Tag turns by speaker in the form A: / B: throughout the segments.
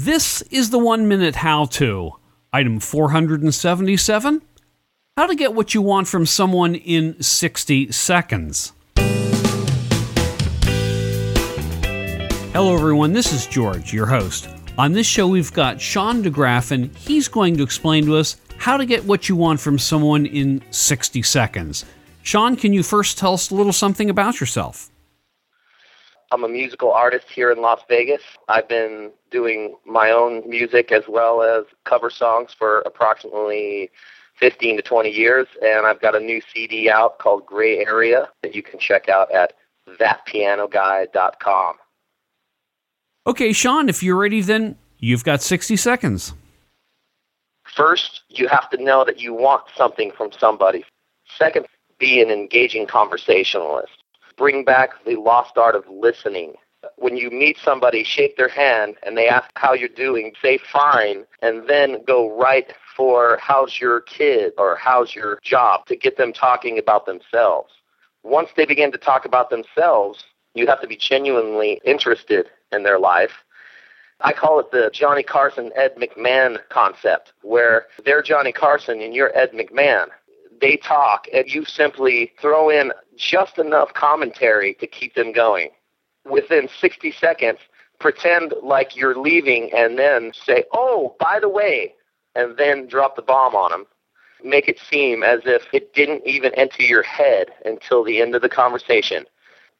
A: This is the one minute how to. Item 477 How to get what you want from someone in 60 seconds. Hello, everyone. This is George, your host. On this show, we've got Shaun DeGraffin. He's going to explain to us how to get what you want from someone in 60 seconds. Shaun, can you first tell us a little something about yourself?
B: I'm a musical artist here in Las Vegas. I've been doing my own music as well as cover songs for approximately 15 to 20 years, and I've got a new CD out called Gray Area that you can check out at thatpianoguy.com.
A: Okay, Shaun, if you're ready, then you've got 60 seconds.
B: First, you have to know that you want something from somebody. Second, be an engaging conversationalist bring back the lost art of listening. When you meet somebody, shake their hand, and they ask how you're doing, say fine, and then go right for how's your kid or how's your job to get them talking about themselves. Once they begin to talk about themselves, you have to be genuinely interested in their life. I call it the Johnny Carson, Ed McMahon concept, where they're Johnny Carson and you're Ed McMahon they talk and you simply throw in just enough commentary to keep them going. Within 60 seconds, pretend like you're leaving and then say, oh, by the way, and then drop the bomb on them. Make it seem as if it didn't even enter your head until the end of the conversation.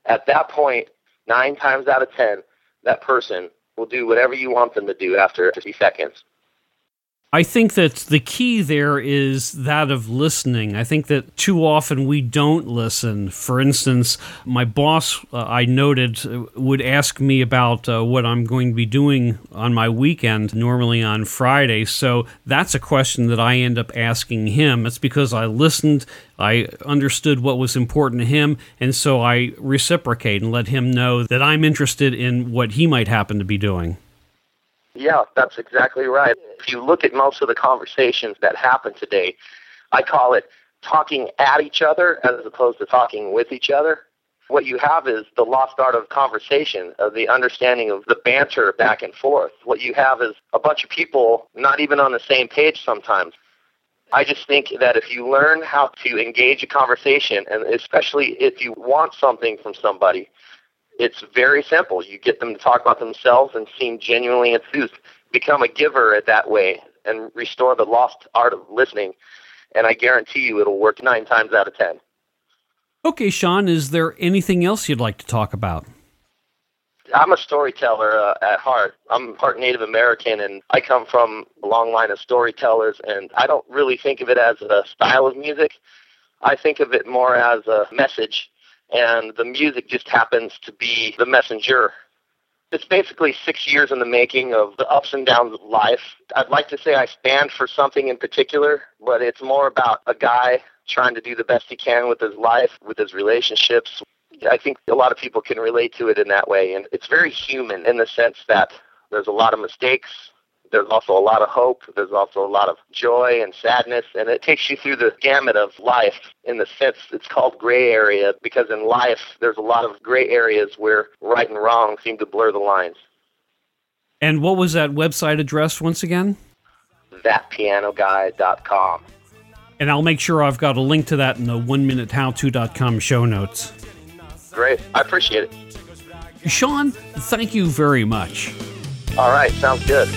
B: At that point, nine times out of ten, that person will do whatever you want them to do after 50 seconds.
A: I think that the key there is that of listening. I think that too often we don't listen. For instance, my boss, uh, I noted, uh, would ask me about uh, what I'm going to be doing on my weekend, normally on Friday. So that's a question that I end up asking him. It's because I listened, I understood what was important to him, and so I reciprocate and let him know that I'm interested in what he might happen to be doing.
B: Yeah, that's exactly right. If you look at most of the conversations that happen today, I call it talking at each other as opposed to talking with each other. What you have is the lost art of conversation, of the understanding of the banter back and forth. What you have is a bunch of people not even on the same page sometimes. I just think that if you learn how to engage a conversation, and especially if you want something from somebody, it's very simple. You get them to talk about themselves and seem genuinely enthused. Become a giver at that way and restore the lost art of listening. And I guarantee you it'll work nine times out of ten.
A: Okay, Shaun, is there anything else you'd like to talk about?
B: I'm a storyteller uh, at heart. I'm part Native American, and I come from a long line of storytellers. And I don't really think of it as a style of music. I think of it more as a message and the music just happens to be the messenger. It's basically six years in the making of the ups and downs of life. I'd like to say I stand for something in particular, but it's more about a guy trying to do the best he can with his life, with his relationships. I think a lot of people can relate to it in that way, and it's very human in the sense that there's a lot of mistakes, there's also a lot of hope. There's also a lot of joy and sadness, and it takes you through the gamut of life in the sense it's called gray area because in life there's a lot of gray areas where right and wrong seem to blur the lines.
A: And what was that website address once again?
B: Thatpianoguy.com.
A: And I'll make sure I've got a link to that in the one minute how to.com show notes.
B: Great. I appreciate it.
A: Shaun, thank you very much.
B: All right. Sounds good.